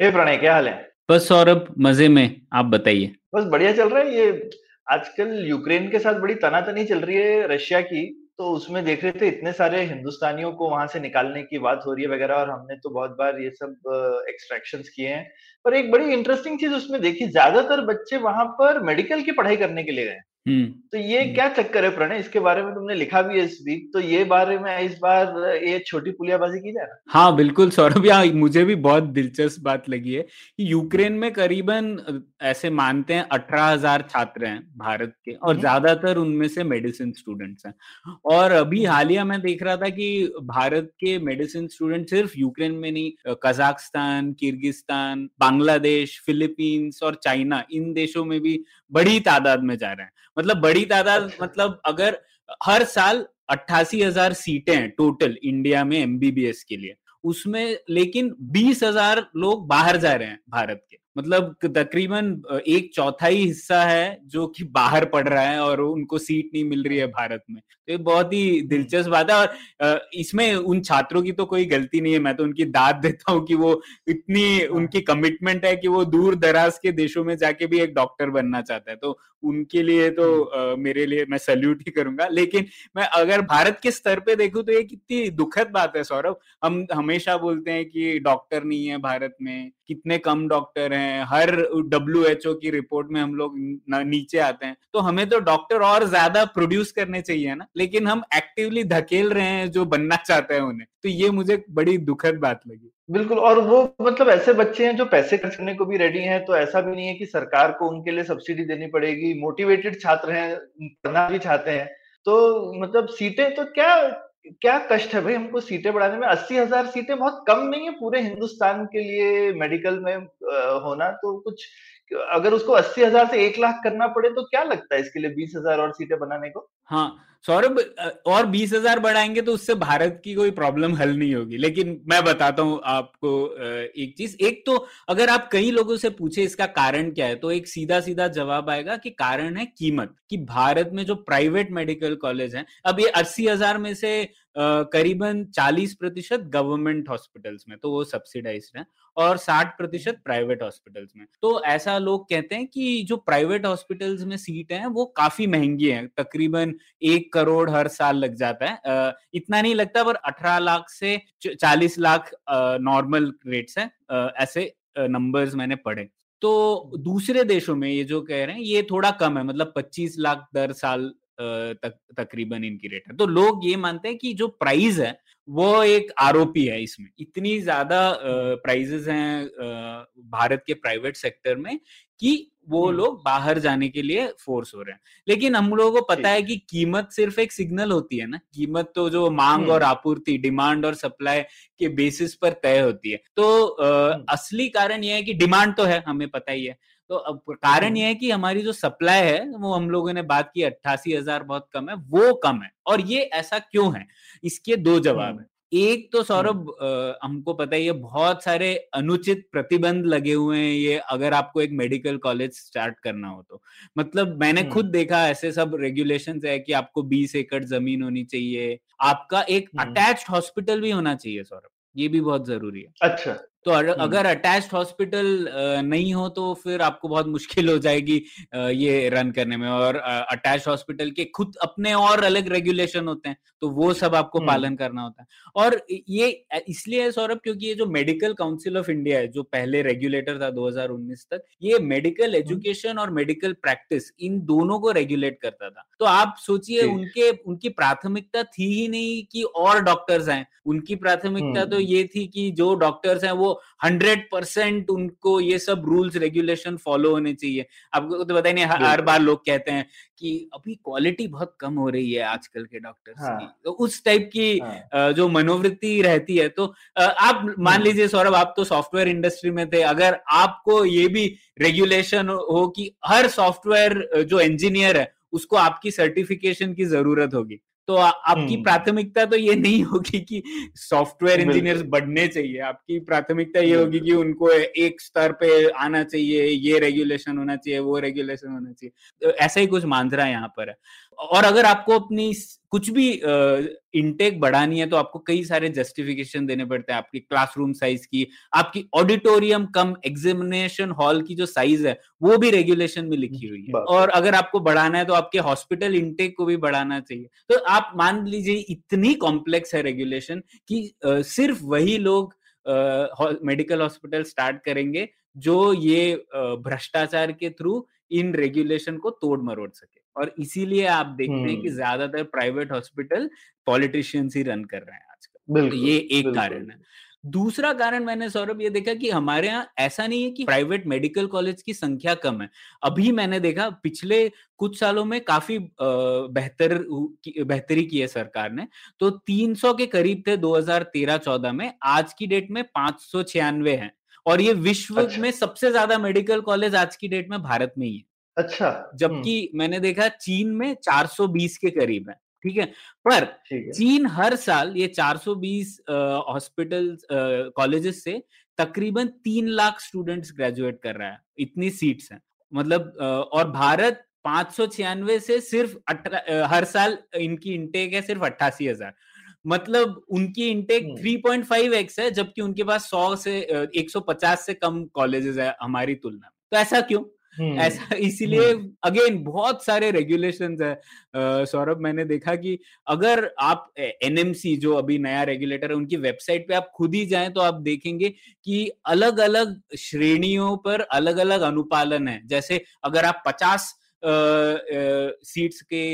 ए प्रणय क्या हाल है? बस सौरभ मज़े में आप बताइए। बस बढ़िया चल रहा है ये आजकल यूक्रेन के साथ बड़ी तनातनी चल रही है रशिया की तो उसमें देख रहे थे इतने सारे हिंदुस्तानियों को वहाँ से निकालने की बात हो रही है वगैरह और हमने तो बहुत बार ये सब एक्सट्रैक्शन किए हैं। पर एक बड़ी इंटरेस्टिंग चीज़ उसमें देखी ज़्यादातर बच्चे वहाँ पर मेडिकल की पढ़ाई करने के लिए गए। तो ये क्या चक्कर है प्रणय? इसके बारे में तुमने लिखा भी है इस वीक तो ये बारे में इस बार ये छोटी पुलियाबाजी की जाए हाँ? बिल्कुल सौरभ। यहाँ मुझे भी बहुत दिलचस्प बात लगी है कि यूक्रेन में करीबन ऐसे मानते हैं अठारह हज़ार छात्र हैं भारत के और हम्म। ज़्यादातर उनमें से मेडिसिन स्टूडेंट्स हैं। और अभी हालिया मैं देख रहा था कि भारत के मेडिसिन स्टूडेंट सिर्फ़ यूक्रेन में नहीं कजाकिस्तान किर्गिस्तान बांग्लादेश फिलीपींस और चाइना इन देशों में भी बड़ी तादाद में जा रहे हैं। मतलब बड़ी तादाद अच्छा। मतलब अगर हर साल अट्ठासी हज़ार सीटें हैं टोटल इंडिया में एमबीबीएस के लिए उसमें लेकिन बीस हज़ार लोग बाहर जा रहे हैं भारत के मतलब तकरीबन एक चौथाई हिस्सा है जो कि बाहर पढ़ रहा है और उनको सीट नहीं मिल रही है भारत में। तो ये बहुत ही दिलचस्प बात है और इसमें उन छात्रों की तो कोई गलती नहीं है। मैं तो उनकी दाद देता हूँ कि वो इतनी उनकी कमिटमेंट है कि वो दूर दराज के देशों में जाके भी एक डॉक्टर बनना चाहता है। तो उनके लिए तो अ, मेरे लिए मैं सल्यूट ही करूँगा। लेकिन मैं अगर भारत के स्तर पे देखूँ तो ये कितनी दुखद बात है सौरभ। हम हमेशा बोलते हैं कि डॉक्टर नहीं है भारत में। कितने कम डॉक्टर हैं, हर डब्ल्यू एच ओ की रिपोर्ट में हम लोग नीचे आते हैं। तो हमें तो डॉक्टर और ज़्यादा प्रोड्यूस करने चाहिए ना, लेकिन हम एक्टिवली धकेल रहे हैं जो बनना चाहते हैं उन्हें। तो ये मुझे बड़ी दुखद बात लगी। बिल्कुल, और वो मतलब ऐसे बच्चे हैं जो पैसे खर्च करने को भी रेडी हैं तो ऐसा भी नहीं है कि सरकार को उनके लिए सब्सिडी देनी पड़ेगी। मोटिवेटेड छात्र हैं, पढ़ना भी चाहते हैं। तो मतलब सीटें तो क्या क्या कष्ट है भाई? हमको सीटें बढ़ाने में अस्सी हज़ार सीटें बहुत कम नहीं है पूरे हिंदुस्तान के लिए मेडिकल में होना तो कुछ अगर उसको अस्सी हज़ार से एक लाख करना पड़े तो क्या लगता है इसके लिए बीस हज़ार और सीटें बनाने को? हाँ सौरभ और बीस हज़ार बढ़ाएँगे तो उससे भारत की कोई प्रॉब्लम हल नहीं होगी। लेकिन मैं बताता हूँ आपको एक चीज़। एक तो अगर आप कई लोगों से पूछे इसका कारण क्या है तो एक सीधा सीधा जवाब आएगा कि कारण है कीमत, कि भारत में जो प्राइवेट मेडिकल कॉलेज है, अब ये अस्सी हज़ार में से करीबन चालीस प्रतिशत गवर्नमेंट हॉस्पिटल्स में तो वो सब्सिडाइज है, और 60 प्रतिशत प्राइवेट हॉस्पिटल्स में। तो ऐसा लोग कहते हैं कि जो प्राइवेट हॉस्पिटल्स में सीट हैं, वो काफ़ी महँगी हैं, तकरीबन एक करोड़ हर साल लग जाता है। इतना नहीं लगता, पर 18 लाख से 40 लाख नॉर्मल रेट्स हैं ऐसे नंबर्स मैंने पढ़े। तो दूसरे देशों में ये जो कह रहे हैं, ये थोड़ा कम है मतलब 25 लाख दर साल तक तकरीबन इनकी रेट है। तो लोग ये मानते हैं कि जो प्राइस है वो एक आरोपी है इसमें। इतनी ज़्यादा प्राइजेस हैं भारत के प्राइवेट सेक्टर में कि वो। लोग बाहर जाने के लिए फोर्स हो रहे हैं। लेकिन हम लोगों को पता है कि कीमत सिर्फ़ एक सिग्नल होती है ना। कीमत तो जो मांग। और आपूर्ति डिमांड और सप्लाई के बेसिस पर तय होती है। तो हम्म। असली कारण यह है कि डिमांड तो है हमें पता ही है। तो अब कारण हम्म। यह है कि हमारी जो सप्लाई है वो हम लोगों ने बात की अट्ठासी हज़ार बहुत कम है वो कम है और ये ऐसा क्यों है इसके दो जवाब हम्म। है एक तो सौरभ हमको पता ही है बहुत सारे अनुचित प्रतिबंध लगे हुए हैं ये अगर आपको एक मेडिकल कॉलेज स्टार्ट करना हो तो मतलब मैंने हम्म। खुद देखा ऐसे सब रेगुलेशन है कि आपको 20 एकड़ ज़मीन होनी चाहिए आपका एक हम्म। अटैच्ड हॉस्पिटल भी होना चाहिए सौरभ ये भी बहुत ज़रूरी है अच्छा तो अगर हम्म। अगर अटैच्ड हॉस्पिटल नहीं हो तो फिर आपको बहुत मुश्किल हो जाएगी ये रन करने में और अटैच्ड हॉस्पिटल के खुद अपने और अलग रेगुलेशन होते हैं तो वो सब आपको हम्म। पालन करना होता है और ये इसलिए है सौरभ क्योंकि ये जो मेडिकल काउंसिल ऑफ़ इंडिया है जो पहले रेगुलेटर था 2019 तक ये मेडिकल एजुकेशन और मेडिकल प्रैक्टिस इन दोनों को रेगुलेट करता था तो आप सोचिए उनके उनकी प्राथमिकता थी ही नहीं कि और डॉक्टर्स आए उनकी प्राथमिकता तो हम्म। ये थी कि जो डॉक्टर्स हैं वो हंड्रेड परसेंट उनको ये सब रूल्स रेगुलेशन फॉलो होने चाहिए आपको तो पता नहीं हर बार लोग कहते हैं कि अभी क्वालिटी बहुत कम हो रही है आजकल के डॉक्टर्स हाँ. की तो उस टाइप की हाँ. जो मनोवृत्ति रहती है तो आप मान। लीजिए सौरभ आप तो सॉफ्टवेयर इंडस्ट्री में थे अगर आपको ये भी रेगुलेशन हो कि हर सॉफ्टवेयर जो इंजीनियर है उसको आपकी सर्टिफिकेशन की ज़रूरत होगी तो आ, आपकी प्राथमिकता तो ये नहीं होगी कि सॉफ्टवेयर इंजीनियर बढ़ने चाहिए। आपकी प्राथमिकता ये होगी कि उनको एक स्तर पे आना चाहिए ये रेगुलेशन होना चाहिए वो रेगुलेशन होना चाहिए। तो ऐसा ही कुछ मांझरा यहाँ पर है। और अगर आपको अपनी कुछ भी इनटेक बढ़ानी है तो आपको कई सारे जस्टिफिकेशन देने पड़ते हैं। आपकी क्लासरूम साइज़ की आपकी ऑडिटोरियम कम एग्जामिनेशन हॉल की जो साइज़ है वो भी रेगुलेशन में लिखी हुई है। और अगर आपको बढ़ाना है तो आपके हॉस्पिटल इनटेक को भी बढ़ाना चाहिए। तो आप मान लीजिए इतनी कॉम्प्लेक्स है रेगुलेशन कि सिर्फ़ वही लोग मेडिकल हॉस्पिटल स्टार्ट करेंगे जो ये भ्रष्टाचार के थ्रू इन रेगुलेशन को तोड़ मरोड़ सके। और इसीलिए आप देखते हैं कि ज़्यादातर प्राइवेट हॉस्पिटल पॉलिटिशियंस ही रन कर रहे हैं आजकल। तो ये एक कारण है। दूसरा कारण मैंने सौरभ ये देखा कि हमारे यहाँ ऐसा नहीं है कि प्राइवेट मेडिकल कॉलेज की संख्या कम है। अभी मैंने देखा पिछले कुछ सालों में काफ़ी बेहतर बेहतरी की है सरकार ने। तो 300 के करीब थे 2013-14 में। आज की डेट में पाँच सौ छियानवे है। और ये विश्व अच्छा। में सबसे ज़्यादा मेडिकल कॉलेज आज की डेट में भारत में ही है। अच्छा जबकि मैंने देखा चीन में 420 के करीब है ठीक है? पर है। चीन हर साल ये 420 हॉस्पिटल कॉलेजेस से तकरीबन तीन लाख स्टूडेंट्स ग्रेजुएट कर रहा है। इतनी सीट्स हैं। मतलब और भारत पाँच सौ सिर्फ़ हर साल इनकी इंटेक है सिर्फ़ अट्ठासी हज़ार। मतलब उनकी इंटेक 3.5 एक्स है जबकि उनके पास 100 से 150 से कम कॉलेजेस है हमारी तुलना में। तो ऐसा क्यों? हम्म, ऐसा इसीलिए अगेन हम्म। बहुत सारे रेगुलेशंस है। सौरभ मैंने देखा कि अगर आप एनएमसी जो अभी नया रेगुलेटर है उनकी वेबसाइट पे आप खुद ही जाएँ तो आप देखेंगे कि अलग अलग श्रेणियों पर अलग अलग अनुपालन है। जैसे अगर आप पचास सीट्स के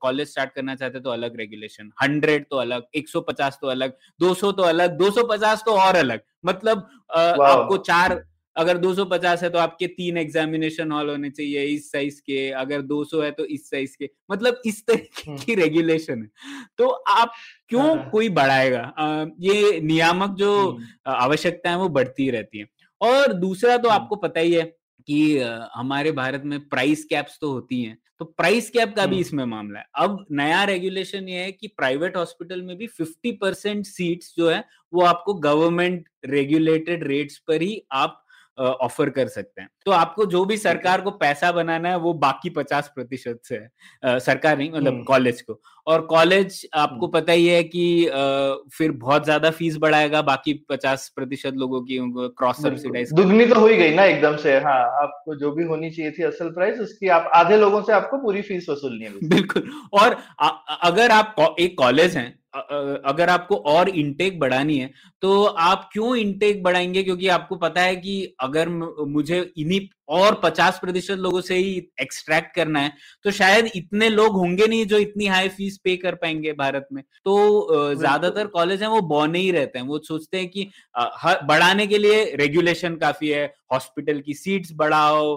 कॉलेज स्टार्ट करना चाहते तो अलग रेगुलेशन हंड्रेड तो अलग एक सौ पचास तो अलग दो सौ तो अलग दो सौ पचास तो और अलग मतलब आपको चार अगर 250 है तो आपके तीन एग्जामिनेशन हॉल होने चाहिए इस साइज़ के अगर 200 है तो इस साइज़ के मतलब इस तरीके हम्म। की रेगुलेशन है तो आप क्यों हाँ, हाँ। कोई बढ़ाएगा ये नियामक जो हम्म। आवश्यकता है वो बढ़ती रहती है और दूसरा तो हम्म। आपको पता ही है कि हमारे भारत में प्राइस कैप्स तो होती हैं तो प्राइस कैप का भी इसमें मामला है। अब नया रेगुलेशन ये है कि प्राइवेट हॉस्पिटल में भी 50 परसेंट सीट्स जो है वो आपको गवर्नमेंट रेगुलेटेड रेट्स पर ही आप ऑफ़र कर सकते हैं। तो आपको जो भी सरकार को पैसा बनाना है वो बाकी पचास प्रतिशत से है। सरकार नहीं मतलब कॉलेज को। और कॉलेज आपको पता ही है कि फिर बहुत ज़्यादा फ़ीस बढ़ाएगा बाकी पचास प्रतिशत लोगों की क्रॉस सब्सिडाइज दुगनी तो हो ही गई ना एकदम से हाँ आपको जो भी होनी चाहिए थी असल प्राइस उसकी आप आधे लोगों से आपको पूरी फ़ीस वसूलनी है बिल्कुल। और आ, अगर आप एक कॉलेज हैं अगर आपको और इनटेक बढ़ानी है तो आप क्यों इनटेक बढ़ाएँगे? क्योंकि आपको पता है कि अगर मुझे इन्हीं और 50 प्रतिशत लोगों से ही एक्सट्रैक्ट करना है तो शायद इतने लोग होंगे नहीं जो इतनी हाई फ़ीस पे कर पाएँगे भारत में। तो ज़्यादातर कॉलेज हैं वो बौने ही रहते हैं। वो सोचते हैं कि बढ़ाने के लिए रेगुलेशन काफ़ी है हॉस्पिटल की सीट्स बढ़ाओ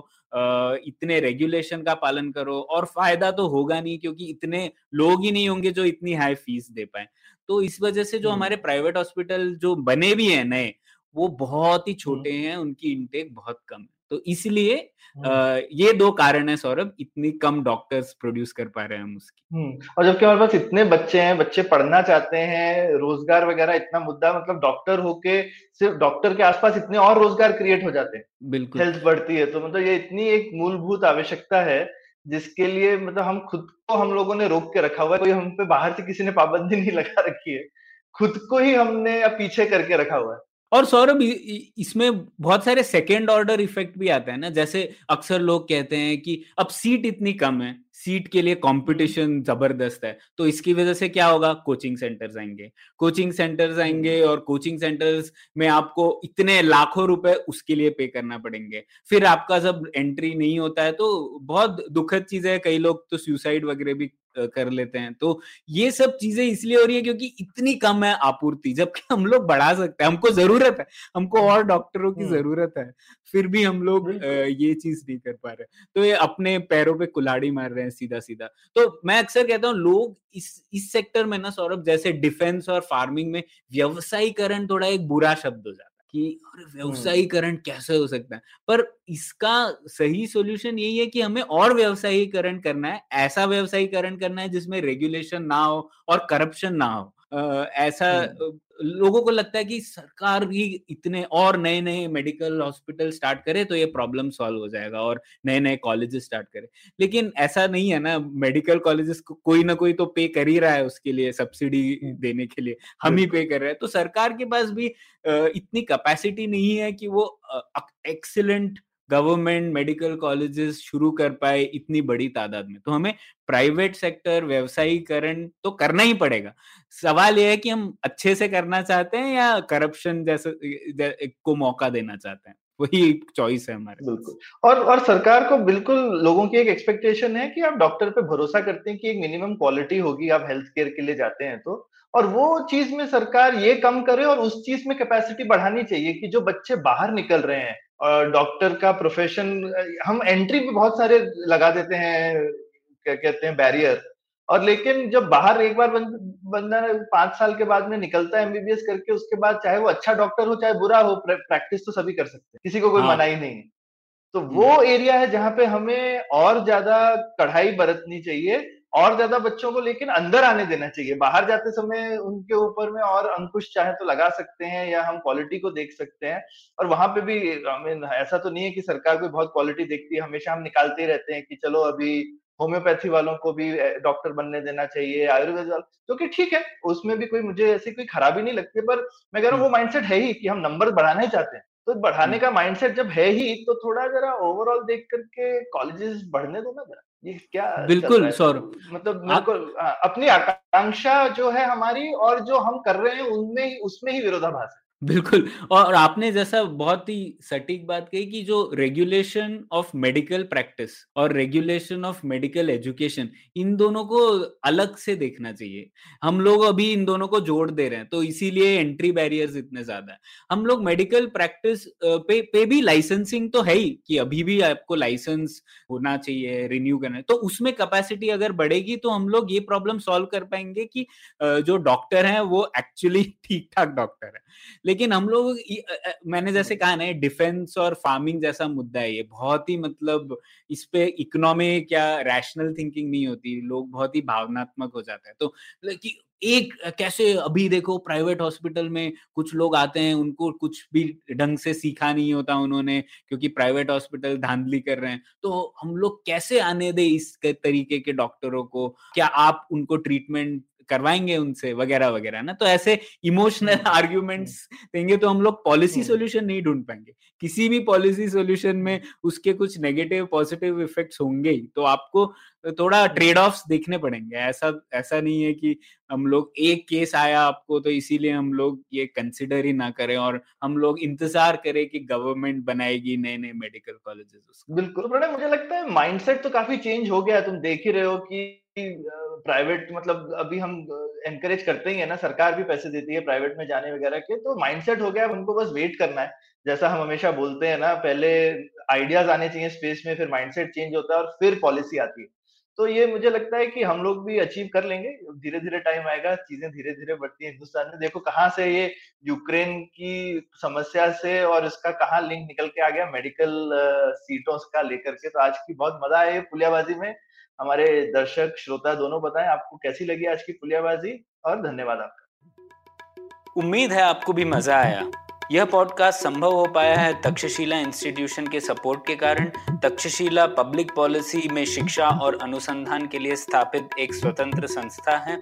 इतने रेगुलेशन का पालन करो और फ़ायदा तो होगा नहीं क्योंकि इतने लोग ही नहीं होंगे जो इतनी हाई फ़ीस दे पाए। तो इस वजह से जो हम्म। हमारे प्राइवेट हॉस्पिटल जो बने भी हैं नए वो बहुत ही छोटे हम्म। हैं उनकी इनटेक बहुत कम है। तो इसलिए हम्म। ये दो कारण है सौरभ इतनी कम डॉक्टर्स प्रोड्यूस कर पा रहे हैं हम उसकी। हम्म, और जबकि हमारे पास इतने बच्चे हैं बच्चे पढ़ना चाहते हैं रोज़गार वगैरह इतना मुद्दा मतलब डॉक्टर होके सिर्फ़ डॉक्टर के आसपास इतने और रोज़गार क्रिएट हो जाते हैं। बिल्कुल। हेल्थ बढ़ती है तो मतलब ये इतनी एक मूलभूत आवश्यकता है जिसके लिए मतलब हम खुद को हम लोगों ने रोक के रखा हुआ है कोई हम पे बाहर से किसी ने पाबंदी नहीं लगा रखी है। खुद को ही हमने पीछे करके रखा हुआ है। और सौरभ इसमें बहुत सारे सेकेंड ऑर्डर इफ़ेक्ट भी आते हैं ना जैसे अक्सर लोग कहते हैं कि अब सीट इतनी कम है सीट के लिए कंपटीशन ज़बरदस्त है तो इसकी वजह से क्या होगा? कोचिंग सेंटर्स आएँगे। कोचिंग सेंटर्स आएँगे और कोचिंग सेंटर्स में आपको इतने लाखों रुपए उसके लिए पे करना पड़ेंगे। फिर आपका जब एंट्री नहीं होता है तो बहुत दुखद चीज़ है कई लोग तो सुसाइड वगैरह भी कर लेते हैं। तो ये सब चीज़ें इसलिए हो रही है क्योंकि इतनी कम है आपूर्ति जबकि हम लोग बढ़ा सकते हैं। हमको ज़रूरत है हमको और डॉक्टरों की हम्म। ज़रूरत है फिर भी हम लोग ये चीज़ नहीं कर पा रहे। तो ये अपने पैरों पे कुलाड़ी मार रहे हैं सीधा सीधा तो मैं अक्सर कहता हूँ लोग इस इस सेक्टर में ना सौरभ जैसे डिफेंस और फ़ार्मिंग में व्यवसायीकरण थोड़ा एक बुरा शब्द हो जाता है। कि अरे व्यवसायीकरण कैसे हो सकता है? पर इसका सही सॉल्यूशन यही है कि हमें और व्यवसायीकरण करना है ऐसा व्यवसायीकरण करना है जिसमें रेगुलेशन ना हो और करप्शन ना हो। ऐसा लोगों को लगता है कि सरकार भी इतने और नए नए मेडिकल हॉस्पिटल स्टार्ट करे तो ये प्रॉब्लम सॉल्व हो जाएगा और नए नए कॉलेजेस स्टार्ट करे। लेकिन ऐसा नहीं है ना मेडिकल कॉलेजेस को कोई ना कोई तो पे कर ही रहा है उसके लिए सब्सिडी देने के लिए। हम ही पे कर रहे हैं। तो सरकार के पास भी इतनी कैपेसिटी नहीं है कि वो एक्सीलेंट गवर्नमेंट मेडिकल कॉलेजेस शुरू कर पाए इतनी बड़ी तादाद में। तो हमें प्राइवेट सेक्टर, व्यवसायीकरण तो करना ही पड़ेगा। सवाल यह है कि हम अच्छे से करना चाहते हैं या करप्शन जैसे को मौका देना चाहते हैं? वही चॉइस है हमारे बिल्कुल। और और सरकार को बिल्कुल लोगों की एक एक्सपेक्टेशन है कि आप डॉक्टर पे भरोसा करते हैं कि एक मिनिमम क्वालिटी होगी, आप हेल्थ केयर के लिए जाते हैं तो। और वो चीज़ में सरकार ये कम करे और उस चीज़ में कैपेसिटी बढ़ानी चाहिए कि जो बच्चे बाहर निकल रहे हैं डॉक्टर का प्रोफेशन हम एंट्री भी बहुत सारे लगा देते हैं क्या कहते हैं बैरियर। और लेकिन जब बाहर एक बार बंदा पाँच साल के बाद में निकलता है एमबीबीएस करके उसके बाद चाहे वो अच्छा डॉक्टर हो चाहे बुरा हो प्रैक्टिस तो सभी कर सकते हैं। किसी को कोई हाँ। मनाही नहीं तो वो एरिया है जहाँ पे हमें और ज़्यादा कढ़ाई बरतनी चाहिए और ज़्यादा बच्चों को लेकिन अंदर आने देना चाहिए। बाहर जाते समय उनके ऊपर में और अंकुश चाहे तो लगा सकते हैं या हम क्वालिटी को देख सकते हैं। और वहाँ पे भी मीन ऐसा तो नहीं है कि सरकार कोई बहुत क्वालिटी देखती है। हमेशा हम निकालते ही रहते हैं कि चलो अभी होम्योपैथी वालों को भी डॉक्टर बनने देना चाहिए आयुर्वेद वालों जो कि ठीक है उसमें भी कोई मुझे ऐसी कोई खराबी नहीं लगती पर मैं कह रहा हूँ वो माइंडसेट है ही कि हम नंबर बढ़ाना ही चाहते हैं। तो बढ़ाने हम्म। का माइंडसेट जब है ही तो थोड़ा जरा ओवरऑल देख करके कॉलेजेस बढ़ने दो ना जरा। ये क्या बिल्कुल सौरभ। मतलब बिल्कुल अपनी आकांक्षा जो है हमारी और जो हम कर रहे हैं उनमें ही उसमें ही विरोधाभास है। बिल्कुल। और आपने जैसा बहुत ही सटीक बात कही कि जो रेगुलेशन ऑफ़ मेडिकल प्रैक्टिस और रेगुलेशन ऑफ़ मेडिकल एजुकेशन इन दोनों को अलग से देखना चाहिए। हम लोग अभी इन दोनों को जोड़ दे रहे हैं तो इसीलिए एंट्री बैरियर्स इतने ज़्यादा है। हम लोग मेडिकल प्रैक्टिस पे पे भी लाइसेंसिंग तो है ही कि अभी भी आपको लाइसेंस होना चाहिए रिन्यू करना तो उसमें कैपेसिटी अगर बढ़ेगी तो हम लोग ये प्रॉब्लम सॉल्व कर पाएँगे कि जो डॉक्टर है वो एक्चुअली ठीक ठाक डॉक्टर है। लेकिन हम लोग मैंने जैसे कहा ना डिफेंस और फ़ार्मिंग जैसा मुद्दा है ये। बहुत ही मतलब इस पे इकोनॉमिक या रैशनल थिंकिंग नहीं होती लोग बहुत ही भावनात्मक हो जाते हैं। तो कि एक कैसे अभी देखो प्राइवेट हॉस्पिटल में कुछ लोग आते हैं उनको कुछ भी ढंग से सीखा नहीं होता उन्होंने क्योंकि प्राइवेट हॉस्पिटल धांधली कर रहे हैं। तो हम लोग कैसे आने दे इस तरीके के डॉक्टरों को? क्या आप उनको ट्रीटमेंट करवाएँगे उनसे वगैरह वगैरह ना? तो ऐसे इमोशनल आर्ग्यूमेंट्स देंगे तो हम लोग पॉलिसी सोल्यूशन नहीं ढूंढ पाएँगे। किसी भी पॉलिसी सोल्यूशन में उसके कुछ नेगेटिव पॉजिटिव इफेक्ट्स होंगे ही तो आपको थोड़ा ट्रेड ऑफ़ देखने पड़ेंगे। ऐसा ऐसा नहीं है कि हम लोग एक केस आया आपको तो इसीलिए हम लोग ये कंसिडर ही ना करें और हम लोग इंतज़ार करें कि गवर्नमेंट बनाएगी नए नए मेडिकल कॉलेजेस बिल्कुल मुझे लगता है माइंडसेट तो काफ़ी चेंज हो गया तुम देख ही रहे हो कि प्राइवेट मतलब अभी हम एनकरेज करते ही है ना, सरकार भी पैसे देती है प्राइवेट में जाने वगैरह के तो माइंडसेट हो गया उनको बस वेट करना है। जैसा हम हमेशा बोलते हैं ना, पहले आइडियाज़ आने चाहिए स्पेस में, फिर माइंडसेट चेंज होता है और फिर पॉलिसी आती है। तो ये मुझे लगता है कि हम लोग भी अचीव कर लेंगे धीरे धीरे टाइम आएगा, चीज़ें धीरे धीरे बढ़ती है हिंदुस्तान में। देखो कहाँ से ये यूक्रेन की समस्या से और इसका कहाँ लिंक निकल के आ गया मेडिकल सीटों का लेकर के तो आज की बहुत मज़ा आया पुलियाबाजी में। हमारे दर्शक, श्रोता दोनों बताएँ, आपको कैसी लगी आज की पुलियाबाजी? और धन्यवाद आपका। उम्मीद है आपको भी मज़ा आया। यह पॉडकास्ट संभव हो पाया है तक्षशिला इंस्टीट्यूशन के सपोर्ट के कारण। तक्षशिला पब्लिक पॉलिसी में शिक्षा और अनुसंधान के लिए स्थापित एक स्वतंत्र संस्था है।